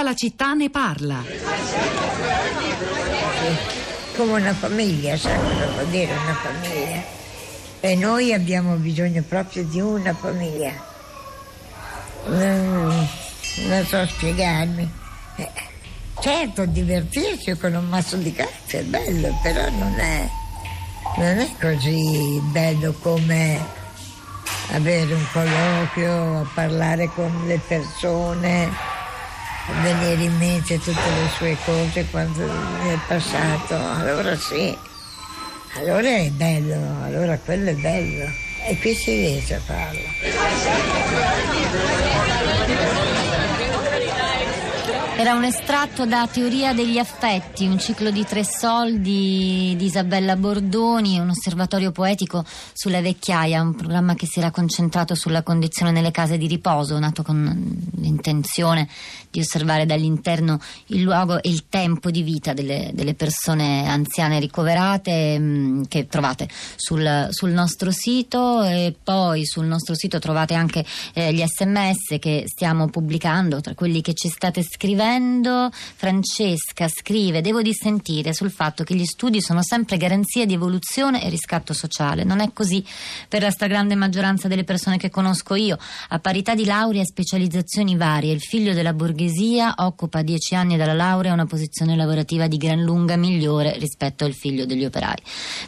Tutta la città ne parla. Come una famiglia, sai cosa vuol dire una famiglia? E noi abbiamo bisogno proprio di una famiglia. Non, non so spiegarmi. Eh, certo, divertirsi con un mazzo di carte è bello, però non è, non è così bello come avere un colloquio, parlare con le persone, venire in mente tutte le sue cose quando è passato. Allora sì, allora è bello, allora quello è bello. E qui si riesce a farlo. Era un estratto da Teoria degli affetti, un ciclo di tre soldi di Isabella Bordoni, un osservatorio poetico sulla vecchiaia, un programma che si era concentrato sulla condizione nelle case di riposo, nato con l'intenzione di osservare dall'interno il luogo e il tempo di vita delle, delle persone anziane ricoverate mm, che trovate sul, sul, nostro sito e poi sul nostro sito trovate anche eh, gli sms che stiamo pubblicando tra quelli che ci state scrivendo leggendo, Francesca scrive: Devo dissentire sul fatto che gli studi sono sempre garanzia di evoluzione e riscatto sociale. Non è così per la stragrande maggioranza delle persone che conosco io. A parità di laurea e specializzazioni varie, il figlio della borghesia occupa dieci anni dalla laurea una posizione lavorativa di gran lunga migliore rispetto al figlio degli operai.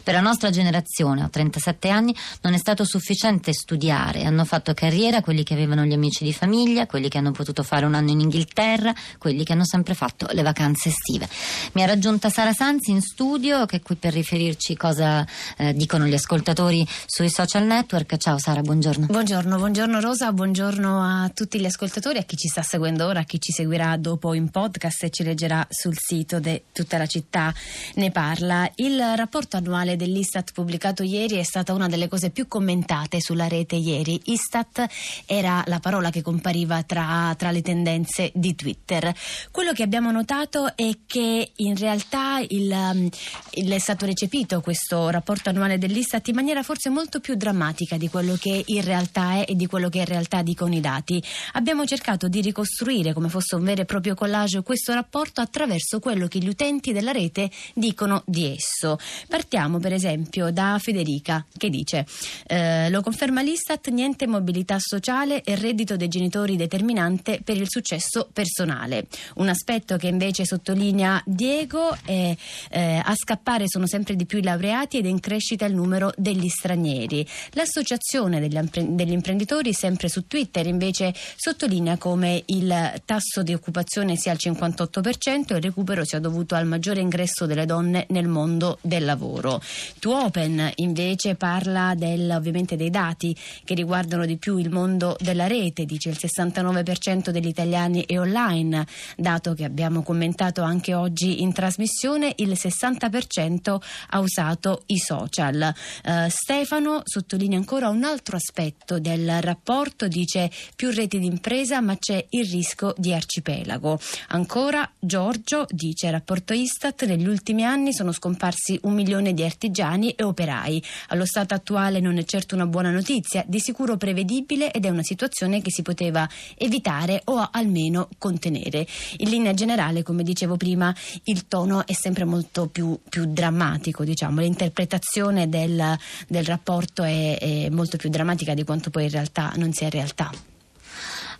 Per la nostra generazione, ho 37 anni, non è stato sufficiente studiare. Hanno fatto carriera quelli che avevano gli amici di famiglia, quelli che hanno potuto fare un anno in Inghilterra, quelli quelli che hanno sempre fatto le vacanze estive. Mi ha raggiunta Sara Sanzi in studio, che è qui per riferirci cosa eh, dicono gli ascoltatori sui social network. Ciao Sara, buongiorno. Buongiorno, buongiorno Rosa, buongiorno a tutti gli ascoltatori, a chi ci sta seguendo ora, a chi ci seguirà dopo in podcast e ci leggerà sul sito di Tutta la città ne parla. Il rapporto annuale dell'Istat pubblicato ieri è stata una delle cose più commentate sulla rete ieri. Istat era la parola che compariva tra, tra le tendenze di Twitter. Quello che abbiamo notato è che in realtà il, um, il è stato recepito questo rapporto annuale dell'Istat in maniera forse molto più drammatica di quello che in realtà è e di quello che in realtà dicono i dati. Abbiamo cercato di ricostruire come fosse un vero e proprio collage questo rapporto attraverso quello che gli utenti della rete dicono di esso. Partiamo per esempio da Federica che dice eh, lo conferma l'Istat, niente mobilità sociale e reddito dei genitori determinante per il successo personale. Un aspetto che invece sottolinea Diego è eh, a scappare sono sempre di più i laureati ed è in crescita il numero degli stranieri. L'associazione degli, imprenditori, sempre su Twitter, invece sottolinea come il tasso di occupazione sia al 58% e il recupero sia dovuto al maggiore ingresso delle donne nel mondo del lavoro. Tuopen invece parla del, ovviamente dei dati che riguardano di più il mondo della rete, dice il 69% degli italiani è online, dato che abbiamo commentato anche oggi in trasmissione, il 60% ha usato i social. Uh, Stefano sottolinea ancora un altro aspetto del rapporto, dice più reti d'impresa ma c'è il rischio di arcipelago. Ancora Giorgio dice rapporto Istat negli ultimi anni sono scomparsi un milione di artigiani e operai. Allo stato attuale non è certo una buona notizia, di sicuro prevedibile ed è una situazione che si poteva evitare o almeno contenere. In linea generale, come dicevo prima, il tono è sempre molto più, più drammatico, diciamo. l'interpretazione del, del rapporto è, è molto più drammatica di quanto poi in realtà non sia in realtà.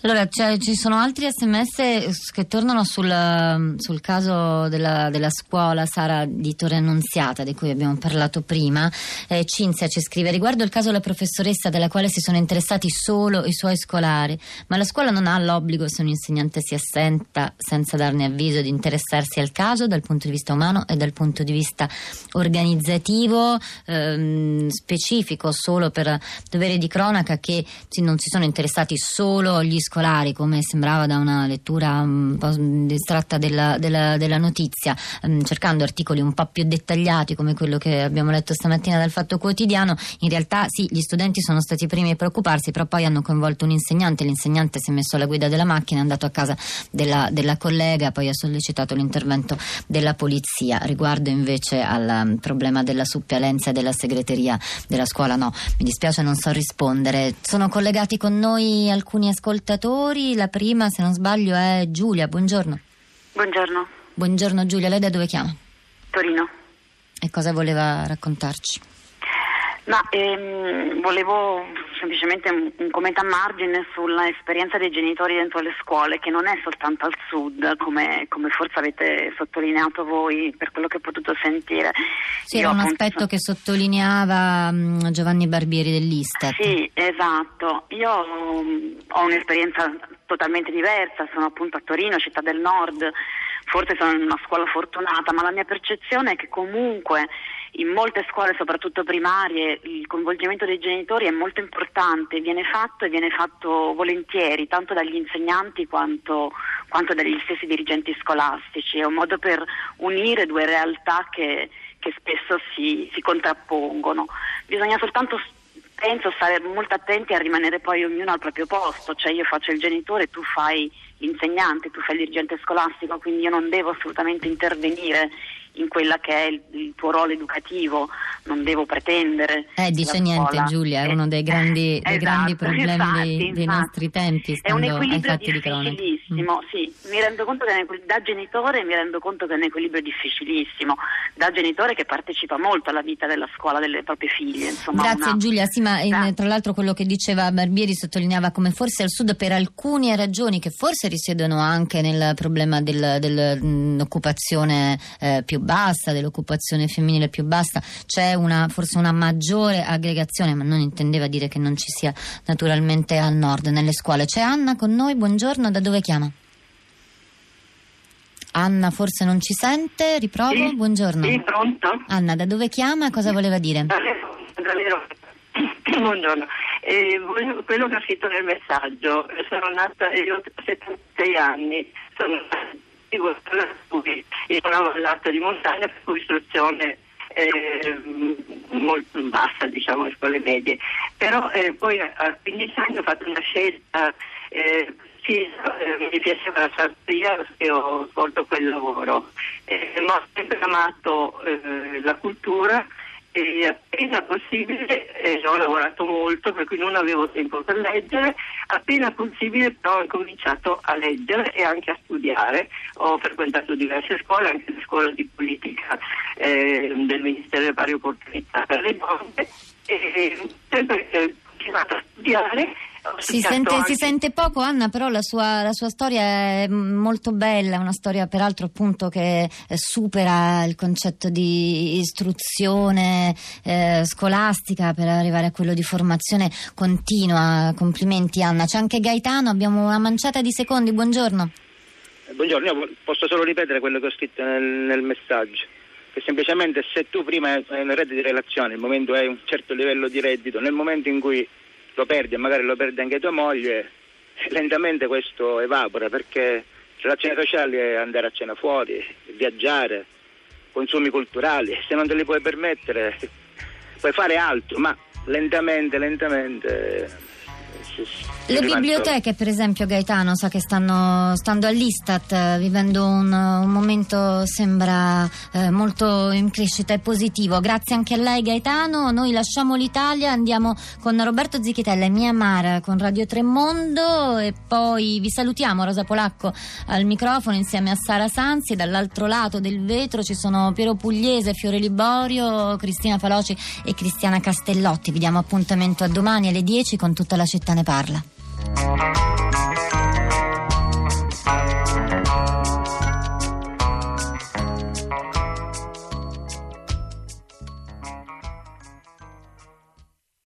Allora, cioè, ci sono altri sms che tornano sul, sul caso della, della, scuola Sara di Torre Annunziata, di cui abbiamo parlato prima. Eh, Cinzia ci scrive: Riguardo il caso della professoressa della quale si sono interessati solo i suoi scolari, ma la scuola non ha l'obbligo, se un insegnante si assenta senza darne avviso, di interessarsi al caso dal punto di vista umano e dal punto di vista organizzativo, ehm, specifico solo per dovere di cronaca che non si sono interessati solo gli scolari scolari, come sembrava da una lettura un po' distratta della, della, della notizia, ehm, cercando articoli un po' più dettagliati come quello che abbiamo letto stamattina dal Fatto Quotidiano, in realtà sì, gli studenti sono stati i primi a preoccuparsi, però poi hanno coinvolto un insegnante, l'insegnante si è messo alla guida della macchina, è andato a casa della, della collega, poi ha sollecitato l'intervento della polizia. Riguardo invece al um, problema della supplenza e della segreteria della scuola, no, mi dispiace non so rispondere. Sono collegati con noi alcuni ascoltatori ascoltatori. La prima, se non sbaglio, è Giulia. Buongiorno. Buongiorno. Buongiorno Giulia, lei da dove chiama? Torino. E cosa voleva raccontarci? Ma ehm, volevo semplicemente un, un, commento a margine sull'esperienza dei genitori dentro le scuole, che non è soltanto al sud, come, come forse avete sottolineato voi per quello che ho potuto sentire. Sì, Io era un aspetto sono... che sottolineava um, Giovanni Barbieri dell'Istat. Sì, esatto. Io um, ho un'esperienza totalmente diversa, sono appunto a Torino, città del nord, forse sono in una scuola fortunata, ma la mia percezione è che comunque in molte scuole, soprattutto primarie, il coinvolgimento dei genitori è molto importante, viene fatto e viene fatto volentieri, tanto dagli insegnanti quanto, quanto dagli stessi dirigenti scolastici. È un modo per unire due realtà che, che spesso si, si contrappongono. Bisogna soltanto penso stare molto attenti a rimanere poi ognuno al proprio posto, cioè io faccio il genitore, tu fai l'insegnante, tu fai il dirigente scolastico, quindi io non devo assolutamente intervenire in quella che è il, il tuo ruolo educativo, non devo pretendere. Eh, dice niente Giulia, è uno dei grandi, dei esatto, grandi problemi infatti, dei, dei infatti. nostri tempi. È un equilibrio difficilissimo, mm. sì, mi rendo conto che da genitore mi rendo conto che è un equilibrio difficilissimo, da genitore che partecipa molto alla vita della scuola delle proprie figlie. Insomma, Grazie una... Giulia, sì, ma in, tra l'altro quello che diceva Barbieri sottolineava come forse al sud per alcune ragioni che forse risiedono anche nel problema del, dell'occupazione eh, più bassa, dell'occupazione femminile più bassa, c'è una, forse una maggiore aggregazione, ma non intendeva dire che non ci sia naturalmente al nord nelle scuole. C'è Anna con noi, buongiorno, da dove chiama? Anna forse non ci sente, riprovo, sì, buongiorno. Sì, pronto. Anna, da dove chiama? Cosa voleva dire? Buongiorno, eh, quello che ho scritto nel messaggio, sono nata, io ho 76 anni, sono nata in una vallata di montagna per cui istruzione eh, molto bassa, diciamo, le scuole medie. Però eh, poi a 15 anni ho fatto una scelta eh, sì, eh, mi piaceva la sartoria e ho svolto quel lavoro. Eh, ma ho sempre amato eh, la cultura e appena possibile, eh, ho lavorato molto per cui non avevo tempo per leggere, appena possibile però ho cominciato a leggere e anche a studiare, ho frequentato diverse scuole, anche le scuole di politica eh, del Ministero delle Pari Opportunità per le donne e sempre eh, continuato a studiare si sente, si sente, poco Anna, però la sua, la sua, storia è molto bella, una storia peraltro appunto che eh, supera il concetto di istruzione eh, scolastica per arrivare a quello di formazione continua. Complimenti Anna. C'è anche Gaetano, abbiamo una manciata di secondi, buongiorno. Buongiorno, io posso solo ripetere quello che ho scritto nel, nel messaggio che semplicemente se tu prima hai una rete di relazioni, nel momento hai un certo livello di reddito, nel momento in cui lo perdi magari lo perde anche tua moglie, lentamente questo evapora perché relazioni sociali è andare a cena fuori, viaggiare, consumi culturali, se non te li puoi permettere puoi fare altro, ma lentamente, lentamente le biblioteche, per esempio, Gaetano, sa che stanno stando all'Istat, eh, vivendo un, un, momento sembra eh, molto in crescita e positivo. Grazie anche a lei, Gaetano. Noi lasciamo l'Italia, andiamo con Roberto Zichitella e Mia Mara con Radio Tremondo e poi vi salutiamo, Rosa Polacco al microfono insieme a Sara Sanzi. Dall'altro lato del vetro ci sono Piero Pugliese, Fiore Liborio, Cristina Faloci e Cristiana Castellotti. Vi diamo appuntamento a domani alle 10 con tutta la città ne parla.